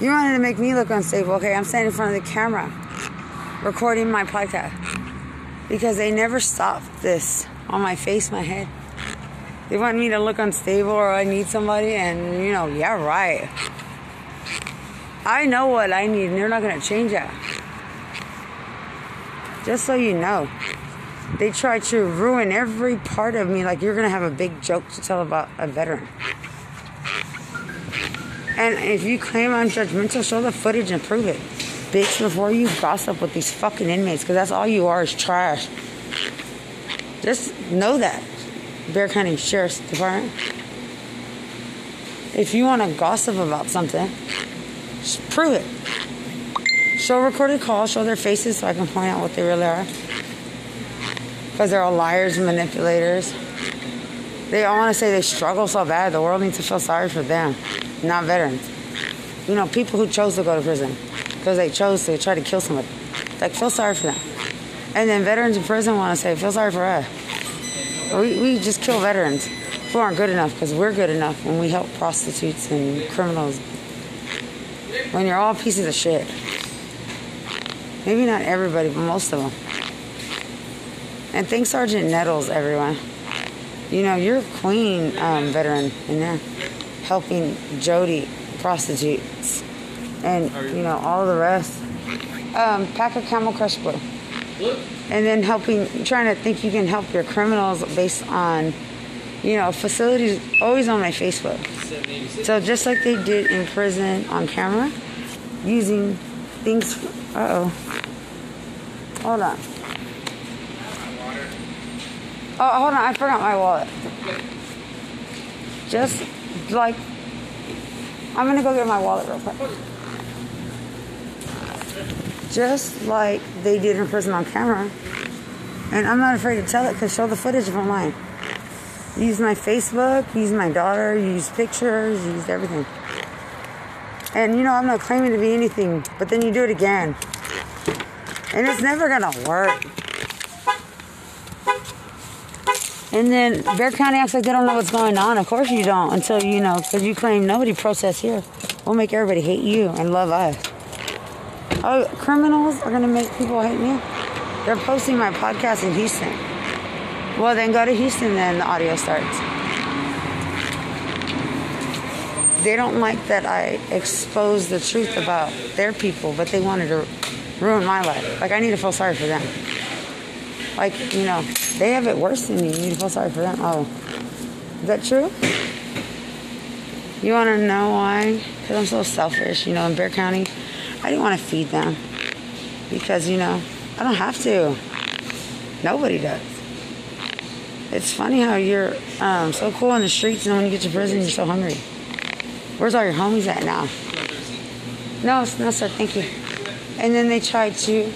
You wanted to make me look unstable. Okay, I'm standing in front of the camera recording my podcast because they never stopped this on my face, my head. They want me to look unstable or I need somebody, and you know, yeah, right. I know what I need, and they're not gonna change that. Just so you know, they try to ruin every part of me like you're gonna have a big joke to tell about a veteran. And if you claim I'm judgmental, show the footage and prove it. Bitch, before you gossip with these fucking inmates, because that's all you are is trash. Just know that. Bexar County Sheriff's Department. If you want to gossip about something, prove it. Show recorded calls, show their faces so I can point out what they really are. Because they're all liars and manipulators. They all want to say they struggle so bad, the world needs to feel sorry for them, not veterans. You know, people who chose to go to prison because they chose to try to kill somebody. Like, feel sorry for them. And then veterans in prison want to say, feel sorry for us. We, we just kill veterans who aren't good enough because we're good enough when we help prostitutes and criminals. When you're all pieces of shit. Maybe not everybody, but most of them. And thanks Sergeant Nettles, everyone. You know, you're a queen um, veteran in there, helping Jody prostitutes and, you know, all the rest. Um, pack a Camel Crush Blue. And then helping, trying to think you can help your criminals based on, you know, facilities always on my Facebook. So just like they did in prison on camera, using things. Uh oh. Hold on. Oh, hold on. I forgot my wallet. Just like, I'm gonna go get my wallet real quick. Just like they did in prison on camera. And I'm not afraid to tell it because show the footage if I'm. Use my Facebook, use my daughter, use pictures, use everything. And you know, I'm not claiming to be anything, but then you do it again. And it's never gonna work. And then Bexar County acts like they don't know what's going on. Of course you don't until you know, because you claim nobody protests here. We'll make everybody hate you and love us. Oh, criminals are gonna make people hate me. They're posting my podcast in Houston. Well, then go to Houston, then the audio starts. They don't like that I expose the truth about their people, but they wanted to ruin my life. Like, I need to feel sorry for them. Like, you know, they have it worse than me. You to feel sorry for them. Oh, is that true? You want to know why? Because I'm so selfish. You know, in Bexar County, I didn't want to feed them because, you know, I don't have to. Nobody does. It's funny how you're um, so cool on the streets, and when you get to prison, you're so hungry. Where's all your homies at now? No, no, sir. Thank you. And then they tried to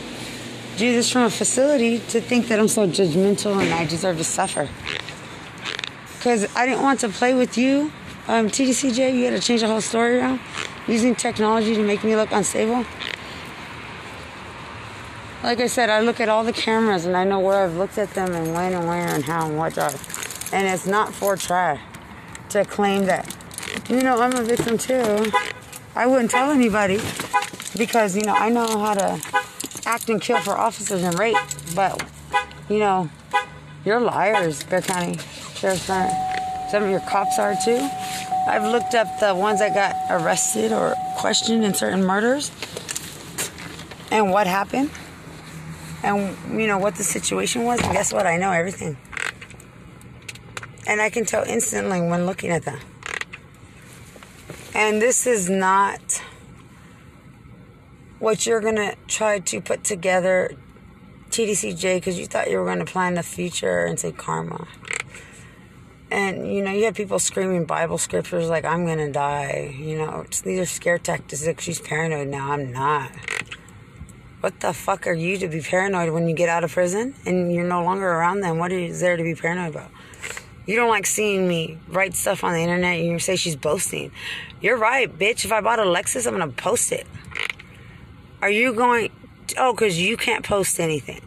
do this from a facility to think that I'm so judgmental and I deserve to suffer. Because I didn't want to play with you. Um, TDCJ, you had to change the whole story around using technology to make me look unstable. Like I said, I look at all the cameras and I know where I've looked at them and when and where and how and what drive. And it's not for try to claim that, you know, I'm a victim too. I wouldn't tell anybody because, you know, I know how to act and kill for officers and rape. But, you know, you're liars, Bexar County Sheriff's Department. Some of your cops are too. I've looked up the ones that got arrested or questioned in certain murders and what happened and, you know, what the situation was. And guess what? I know everything. And I can tell instantly when looking at them. And this is not what you're going to try to put together, TDCJ, because you thought you were going to plan the future and say karma. And, you know, you have people screaming Bible scriptures like, I'm going to die. You know, these are scare tactics. She's paranoid now. I'm not. What the fuck are you to be paranoid when you get out of prison and you're no longer around them? What is there to be paranoid about? You don't like seeing me write stuff on the internet and you say she's boasting. You're right, bitch. If I bought a Lexus, I'm going to post it. Are you going? Oh, because you can't post anything.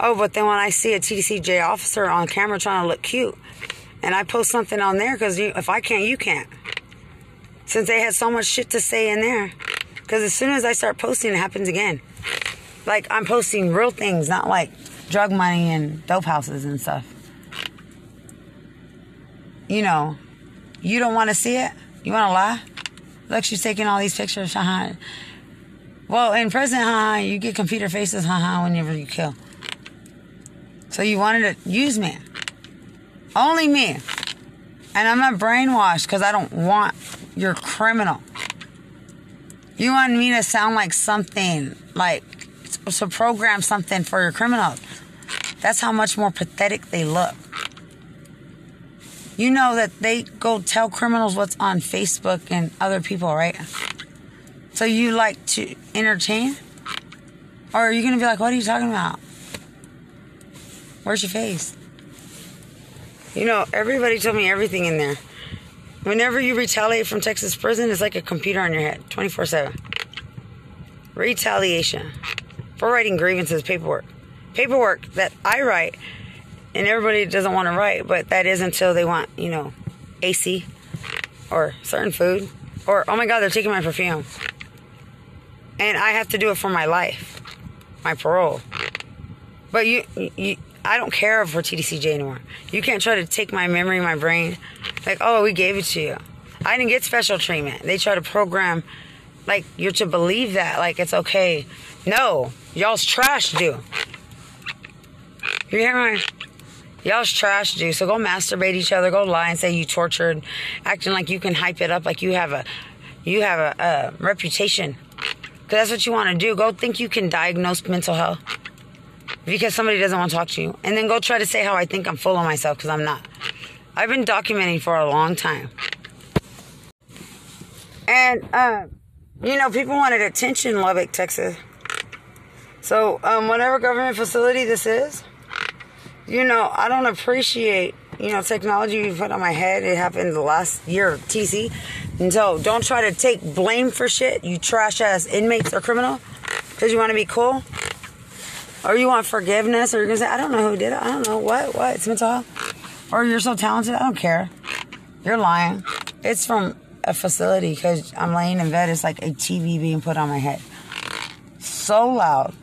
Oh, but then when I see a TDCJ officer on camera trying to look cute, and I post something on there because if I can't, you can't. since they had so much shit to say in there. Because as soon as I start posting, it happens again. Like I'm posting real things, not like drug money and dope houses and stuff. You know, you don't want to see it. You want to lie? Look, she's taking all these pictures. Haha. Well, in prison, haha, you get computer faces, haha, whenever you kill. So you wanted to use me. Only me. And I'm not brainwashed because I don't want your criminal. You want me to sound like something, like to program something for your criminals. That's how much more pathetic they look. You know that they go tell criminals what's on Facebook and other people, right? So you like to entertain? Or are you going to be like, what are you talking about? Where's your face? You know, everybody told me everything in there. Whenever you retaliate from Texas prison, it's like a computer on your head, 24 7. Retaliation for writing grievances, paperwork. Paperwork that I write, and everybody doesn't want to write, but that is until they want, you know, AC or certain food. Or, oh my God, they're taking my perfume. And I have to do it for my life, my parole. But you, you, I don't care for TDCJ anymore. You can't try to take my memory, my brain. Like, oh, we gave it to you. I didn't get special treatment. They try to program, like, you're to believe that, like, it's okay. No, y'all's trash do. You hear me? Y'all's trash do. So go masturbate each other. Go lie and say you tortured, acting like you can hype it up, like you have a, you have a, a reputation. That's what you want to do. Go think you can diagnose mental health because somebody doesn't want to talk to you. And then go try to say how I think I'm full of myself because I'm not. I've been documenting for a long time. And, uh, you know, people wanted attention Lubbock, Texas. So, um, whatever government facility this is, you know, I don't appreciate, you know, technology you put on my head. It happened the last year of TC. And so don't try to take blame for shit, you trash ass inmates or criminal, because you want to be cool or you want forgiveness, or you're gonna say, I don't know who did it. I don't know what, what. It's mental health. Or you're so talented. I don't care. You're lying. It's from a facility because I'm laying in bed. It's like a TV being put on my head. So loud.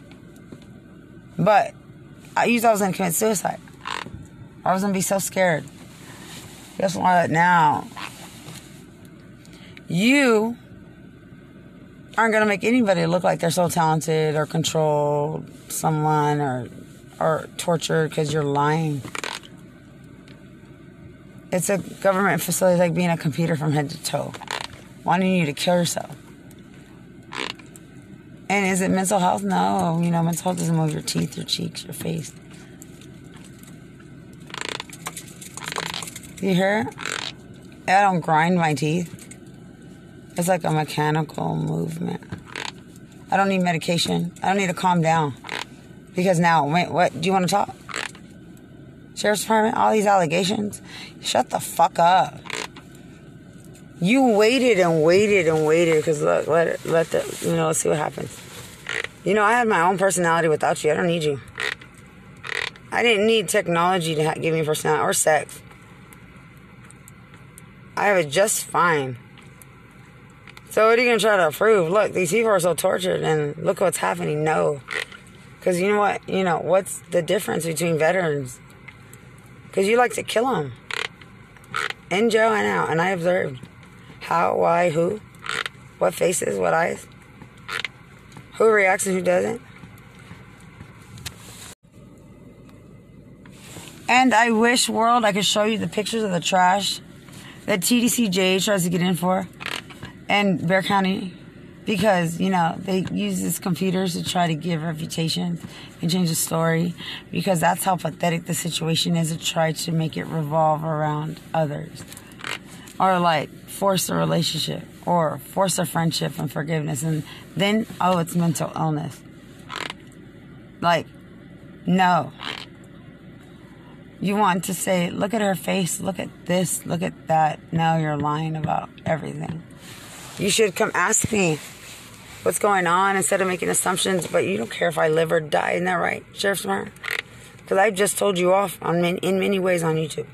But I used I was gonna commit suicide. I was gonna be so scared. Guess what? Now you aren't going to make anybody look like they're so talented or control someone or or tortured because you're lying. It's a government facility like being a computer from head to toe, wanting you to kill yourself. And is it mental health? No. You know, mental health doesn't move your teeth, your cheeks, your face. You hear? I don't grind my teeth. It's like a mechanical movement. I don't need medication. I don't need to calm down. Because now, wait, what? Do you want to talk? Sheriff's Department, all these allegations. Shut the fuck up. You waited and waited and waited because look, let it, let the, you know, let's see what happens. You know, I had my own personality without you. I don't need you. I didn't need technology to give me personality or sex. I have it just fine. So what are you gonna try to prove? Look, these people are so tortured, and look what's happening. No, because you know what? You know what's the difference between veterans? Because you like to kill them in jail and out, and I observed how, why, who, what faces, what eyes, who reacts and who doesn't. And I wish, world, I could show you the pictures of the trash that TDCJ tries to get in for and Bexar County because you know they use these computers to try to give reputations and change the story because that's how pathetic the situation is to try to make it revolve around others or like force a relationship or force a friendship and forgiveness and then oh it's mental illness. Like no. You want to say look at her face. Look at this. Look at that. No you're lying about everything you should come ask me what's going on instead of making assumptions. But you don't care if I live or die. Isn't that right, Sheriff Smart? Because I just told you off on in many ways on YouTube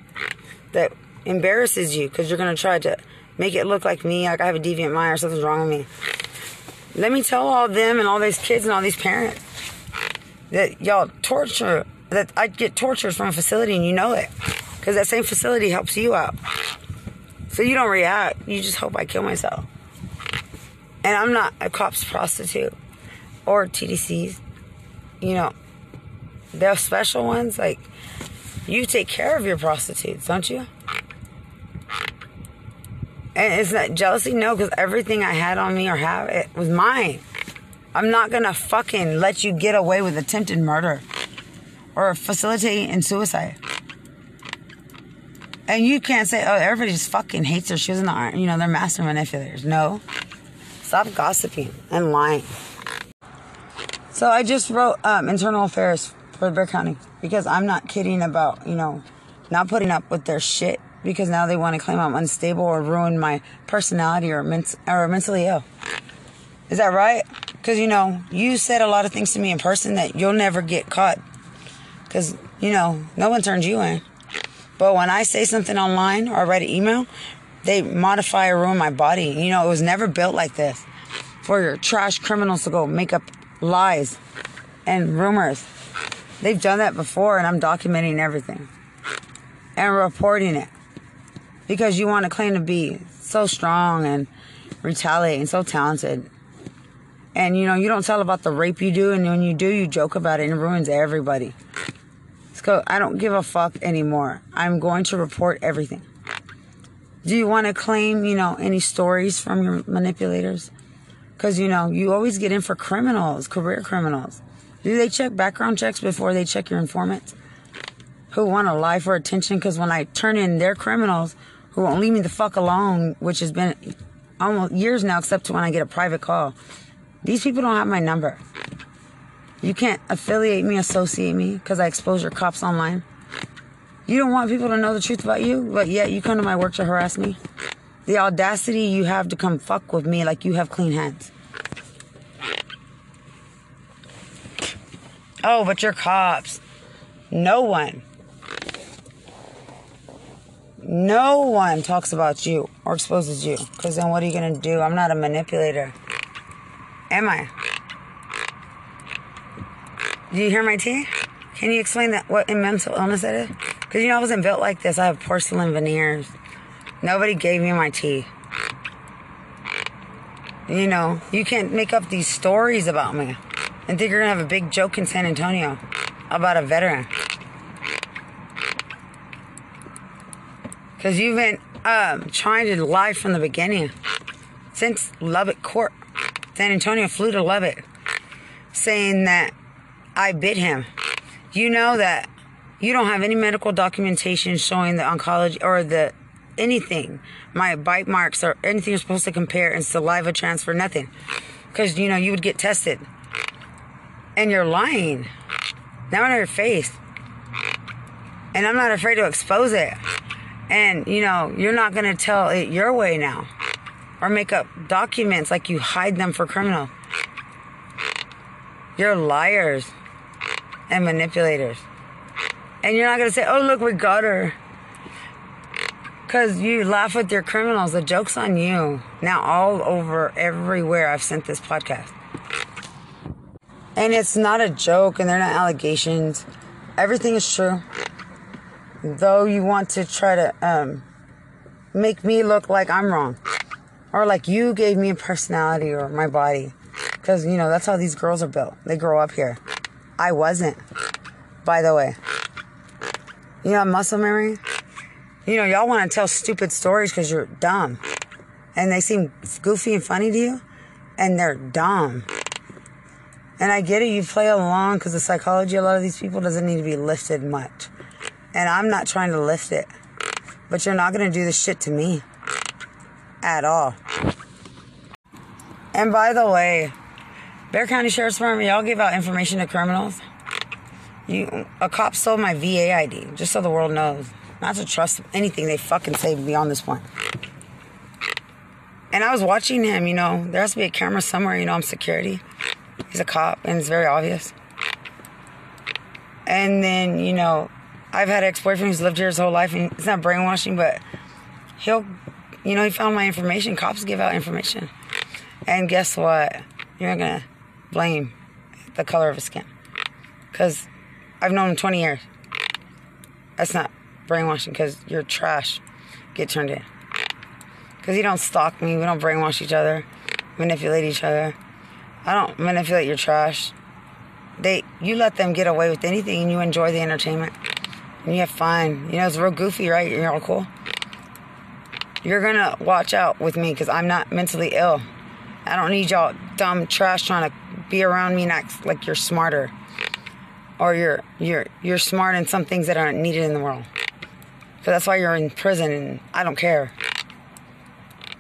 that embarrasses you because you're going to try to make it look like me, like I have a deviant mind or something's wrong with me. Let me tell all them and all these kids and all these parents that y'all torture, that I get tortured from a facility and you know it. Because that same facility helps you out. So you don't react. You just hope I kill myself. And I'm not a cop's prostitute or TDCs. You know, they're special ones. Like, you take care of your prostitutes, don't you? And it's not jealousy, no, because everything I had on me or have it was mine. I'm not gonna fucking let you get away with attempted murder or facilitating suicide. And you can't say, oh, everybody just fucking hates their shoes in the. You know, they're master manipulators. No. Stop gossiping and lying. So I just wrote um, internal affairs for Bexar County because I'm not kidding about, you know, not putting up with their shit because now they want to claim I'm unstable or ruin my personality or, ment- or mentally ill. Is that right? Because, you know, you said a lot of things to me in person that you'll never get caught. Because, you know, no one turns you in. But when I say something online or I write an email, they modify or ruin my body. You know, it was never built like this for your trash criminals to go make up lies and rumors. They've done that before, and I'm documenting everything and reporting it because you want to claim to be so strong and retaliate and so talented. And you know, you don't tell about the rape you do, and when you do, you joke about it and it ruins everybody. So I don't give a fuck anymore. I'm going to report everything. Do you want to claim, you know, any stories from your manipulators? Because, you know, you always get in for criminals, career criminals. Do they check background checks before they check your informants? Who want to lie for attention? Because when I turn in their criminals who won't leave me the fuck alone, which has been almost years now, except when I get a private call, these people don't have my number. You can't affiliate me, associate me, because I expose your cops online. You don't want people to know the truth about you, but yet you come to my work to harass me. The audacity you have to come fuck with me like you have clean hands. Oh, but you're cops. No one. No one talks about you or exposes you. Because then what are you going to do? I'm not a manipulator. Am I? Do you hear my tea? Can you explain that what mental illness that is? Because you know I wasn't built like this. I have porcelain veneers. Nobody gave me my tea. You know, you can't make up these stories about me and think you're gonna have a big joke in San Antonio about a veteran. Because you've been um, trying to lie from the beginning. Since Lubbock Court, San Antonio flew to Lubbock saying that I bit him. You know that you don't have any medical documentation showing the oncology or the anything, my bite marks or anything you're supposed to compare and saliva transfer, nothing. Because, you know, you would get tested. And you're lying. Now on your face. And I'm not afraid to expose it. And, you know, you're not going to tell it your way now. Or make up documents like you hide them for criminal. You're liars and manipulators. And you're not going to say, oh, look, we got her. Because you laugh with your criminals. The joke's on you. Now, all over, everywhere, I've sent this podcast. And it's not a joke, and they're not allegations. Everything is true. Though you want to try to um, make me look like I'm wrong. Or like you gave me a personality or my body. Because, you know, that's how these girls are built. They grow up here. I wasn't, by the way. You know, muscle memory? You know, y'all want to tell stupid stories because you're dumb. And they seem goofy and funny to you, and they're dumb. And I get it, you play along because the psychology of a lot of these people doesn't need to be lifted much. And I'm not trying to lift it. But you're not going to do this shit to me. At all. And by the way, Bexar County Sheriff's Department, y'all give out information to criminals. You, a cop stole my VA ID, just so the world knows. Not to trust anything they fucking say beyond this point. And I was watching him, you know, there has to be a camera somewhere, you know, I'm security. He's a cop, and it's very obvious. And then, you know, I've had ex boyfriend who's lived here his whole life, and it's not brainwashing, but he'll you know, he found my information. Cops give out information. And guess what? You're not to blame the color of his skin. Because I've known him 20 years. That's not brainwashing because you're trash. Get turned in. Because you don't stalk me. We don't brainwash each other, manipulate each other. I don't manipulate your trash. They, you let them get away with anything and you enjoy the entertainment. And you have fun. You know, it's real goofy, right? You're all cool. You're gonna watch out with me because I'm not mentally ill. I don't need y'all dumb trash trying to be around me act like you're smarter. Or you're you're you're smart in some things that aren't needed in the world. Because that's why you're in prison and I don't care.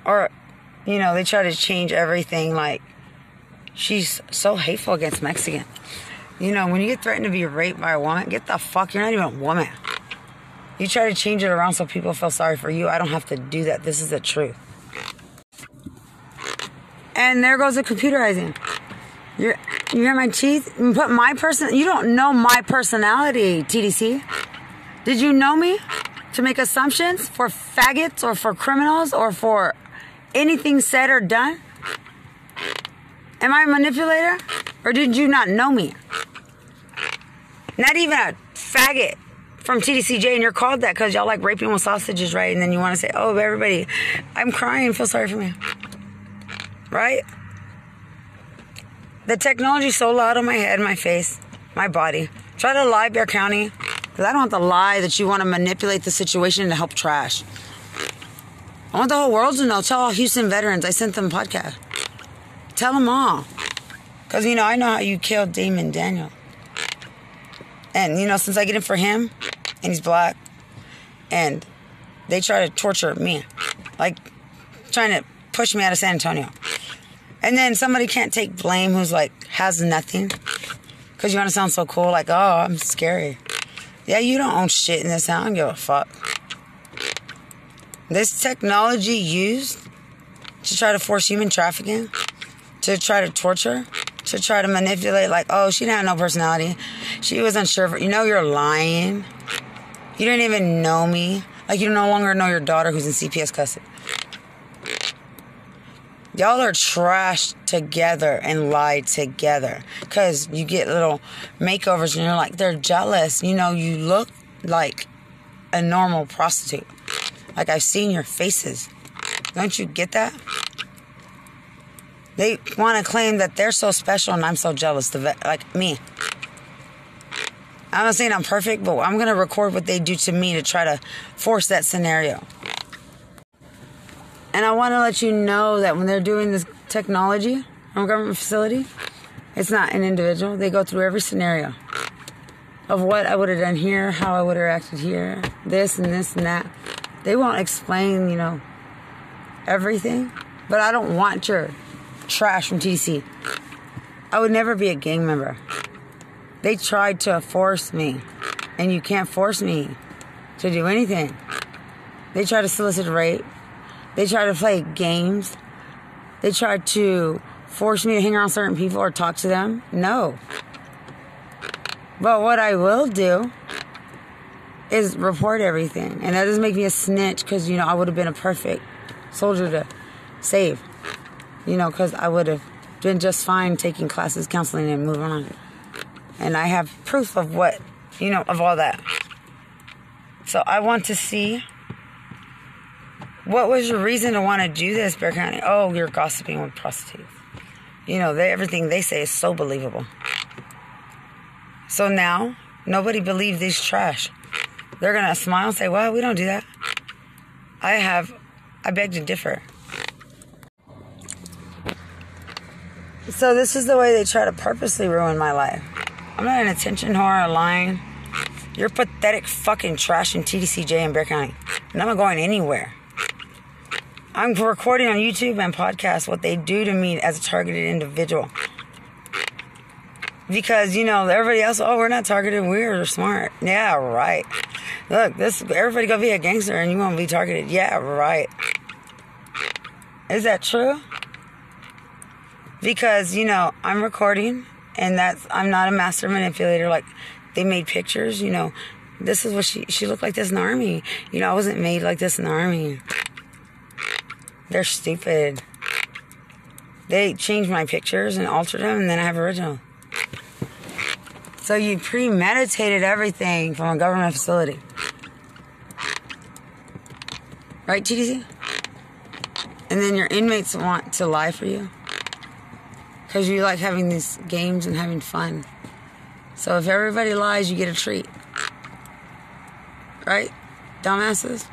Or, you know, they try to change everything like she's so hateful against Mexican. You know, when you get threatened to be raped by a woman, get the fuck, you're not even a woman. You try to change it around so people feel sorry for you. I don't have to do that. This is the truth. And there goes the computerizing. You're, you hear my teeth? Put my person. You don't know my personality, TDC. Did you know me to make assumptions for faggots or for criminals or for anything said or done? Am I a manipulator? Or did you not know me? Not even a faggot from TDCJ, and you're called that because y'all like raping with sausages, right? And then you want to say, oh, everybody, I'm crying, feel sorry for me. Right? The technology's so loud on my head, my face, my body. Try to lie, Bexar County, because I don't want to lie that you want to manipulate the situation to help trash. I want the whole world to know. Tell all Houston veterans I sent them podcast. Tell them all. Because, you know, I know how you killed Damon Daniel. And, you know, since I get in for him, and he's black, and they try to torture me. Like, trying to push me out of San Antonio. And then somebody can't take blame who's like, has nothing. Because you want to sound so cool, like, oh, I'm scary. Yeah, you don't own shit in this. I don't give a fuck. This technology used to try to force human trafficking, to try to torture, to try to manipulate, like, oh, she didn't have no personality. She was unsure. You know, you're lying. You didn't even know me. Like, you no longer know your daughter who's in CPS custody. Y'all are trashed together and lied together. Because you get little makeovers and you're like, they're jealous. You know, you look like a normal prostitute. Like, I've seen your faces. Don't you get that? They want to claim that they're so special and I'm so jealous. Like me. I'm not saying I'm perfect, but I'm to record what they do to me to try to force that scenario. And I want to let you know that when they're doing this technology on a government facility, it's not an individual. They go through every scenario of what I would have done here, how I would have acted here, this and this and that. They won't explain, you know, everything. But I don't want your trash from TC. I would never be a gang member. They tried to force me, and you can't force me to do anything. They tried to solicit rape. They try to play games. They try to force me to hang around certain people or talk to them. No. But what I will do is report everything. And that doesn't make me a snitch because, you know, I would have been a perfect soldier to save. You know, because I would have been just fine taking classes, counseling, and moving on. And I have proof of what, you know, of all that. So I want to see what was your reason to want to do this, Bexar County? Oh, you're gossiping with prostitutes. You know, they, everything they say is so believable. So now, nobody believes these trash. They're going to smile and say, well, we don't do that. I have, I beg to differ. So this is the way they try to purposely ruin my life. I'm not an attention whore or lying. You're pathetic fucking trash in TDCJ and Bexar County. And I'm not going anywhere. I'm recording on YouTube and podcast what they do to me as a targeted individual. Because, you know, everybody else, oh, we're not targeted, we're smart. Yeah, right. Look, this everybody gonna be a gangster and you won't be targeted. Yeah, right. Is that true? Because, you know, I'm recording and that's I'm not a master manipulator like they made pictures, you know. This is what she she looked like this in the army. You know, I wasn't made like this in the army. They're stupid. They changed my pictures and altered them, and then I have original. So you premeditated everything from a government facility. Right, TDC? And then your inmates want to lie for you. Because you like having these games and having fun. So if everybody lies, you get a treat. Right? Dumbasses?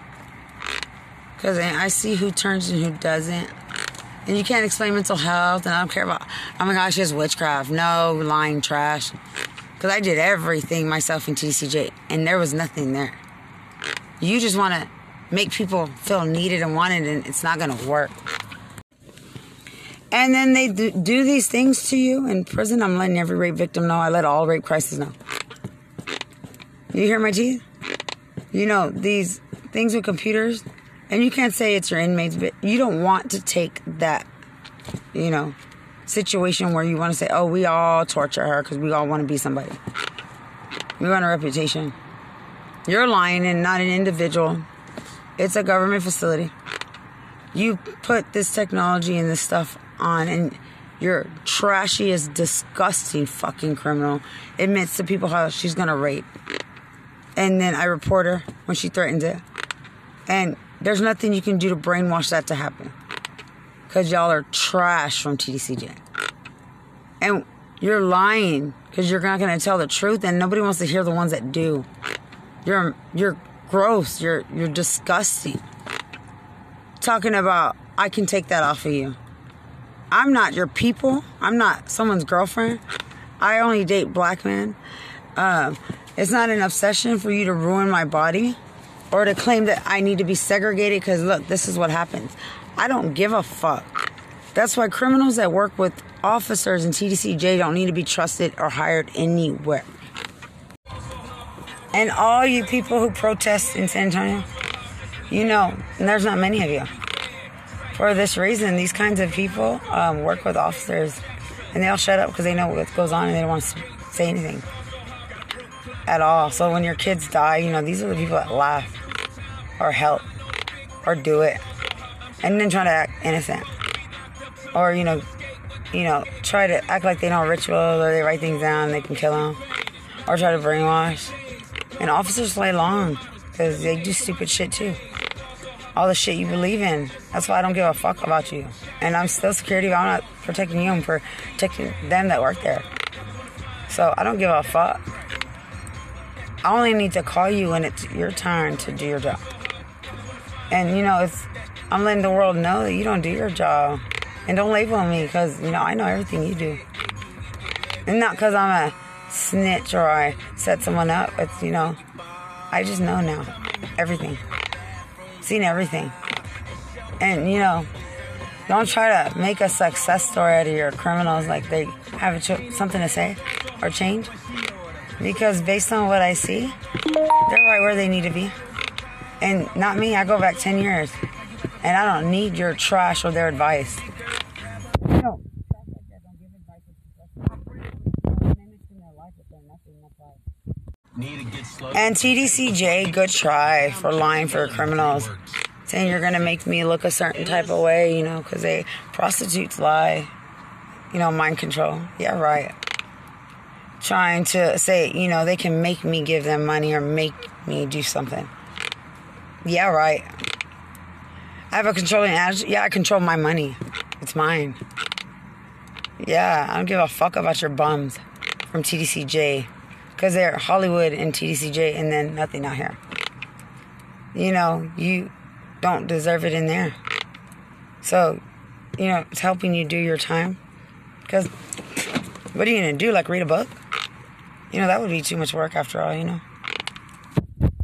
Because I see who turns and who doesn't. And you can't explain mental health, and I don't care about, oh my gosh, it's witchcraft. No, lying trash. Because I did everything myself in TCJ, and there was nothing there. You just want to make people feel needed and wanted, and it's not going to work. And then they do, do these things to you in prison. I'm letting every rape victim know. I let all rape crises know. You hear my teeth? You know, these things with computers, and you can't say it's your inmates, but you don't want to take that, you know, situation where you want to say, oh, we all torture her because we all want to be somebody. We want a reputation. You're lying and not an individual. It's a government facility. You put this technology and this stuff on, and your trashiest, disgusting fucking criminal admits to people how she's gonna rape. And then I report her when she threatens it. And there's nothing you can do to brainwash that to happen. Because y'all are trash from TDCJ. And you're lying because you're not going to tell the truth, and nobody wants to hear the ones that do. You're, you're gross. You're, you're disgusting. Talking about, I can take that off of you. I'm not your people. I'm not someone's girlfriend. I only date black men. Uh, it's not an obsession for you to ruin my body or to claim that I need to be segregated because look, this is what happens. I don't give a fuck. That's why criminals that work with officers in TDCJ don't need to be trusted or hired anywhere. And all you people who protest in San Antonio, you know, there's not many of you. For this reason, these kinds of people um, work with officers and they all shut up because they know what goes on and they don't want to say anything at all. So when your kids die, you know, these are the people that laugh or help or do it and then try to act innocent or, you know, you know, try to act like they know rituals or they write things down they can kill them or try to brainwash. And officers play long because they do stupid shit too all the shit you believe in. That's why I don't give a fuck about you. And I'm still security, but I'm not protecting you, I'm protecting them that work there. So I don't give a fuck. I only need to call you when it's your turn to do your job. And you know, it's I'm letting the world know that you don't do your job. And don't label me because, you know, I know everything you do. And not because I'm a snitch or I set someone up. It's, you know, I just know now everything seen everything. And, you know, don't try to make a success story out of your criminals like they have something to say or change. Because based on what I see, they're right where they need to be. And not me, I go back 10 years. And I don't need your trash or their advice. And TDCJ, good try for lying for criminals. Saying you're going to make me look a certain type of way, you know, because they prostitutes lie. You know, mind control. Yeah, right. Trying to say, you know, they can make me give them money or make me do something. Yeah, right. I have a controlling attitude. Yeah, I control my money. It's mine. Yeah, I don't give a fuck about your bums from TDCJ because they're Hollywood and TDCJ and then nothing out here. You know, you don't deserve it in there. So, you know, it's helping you do your time. Because what are you going to do? Like read a book? You know, that would be too much work after all, you know?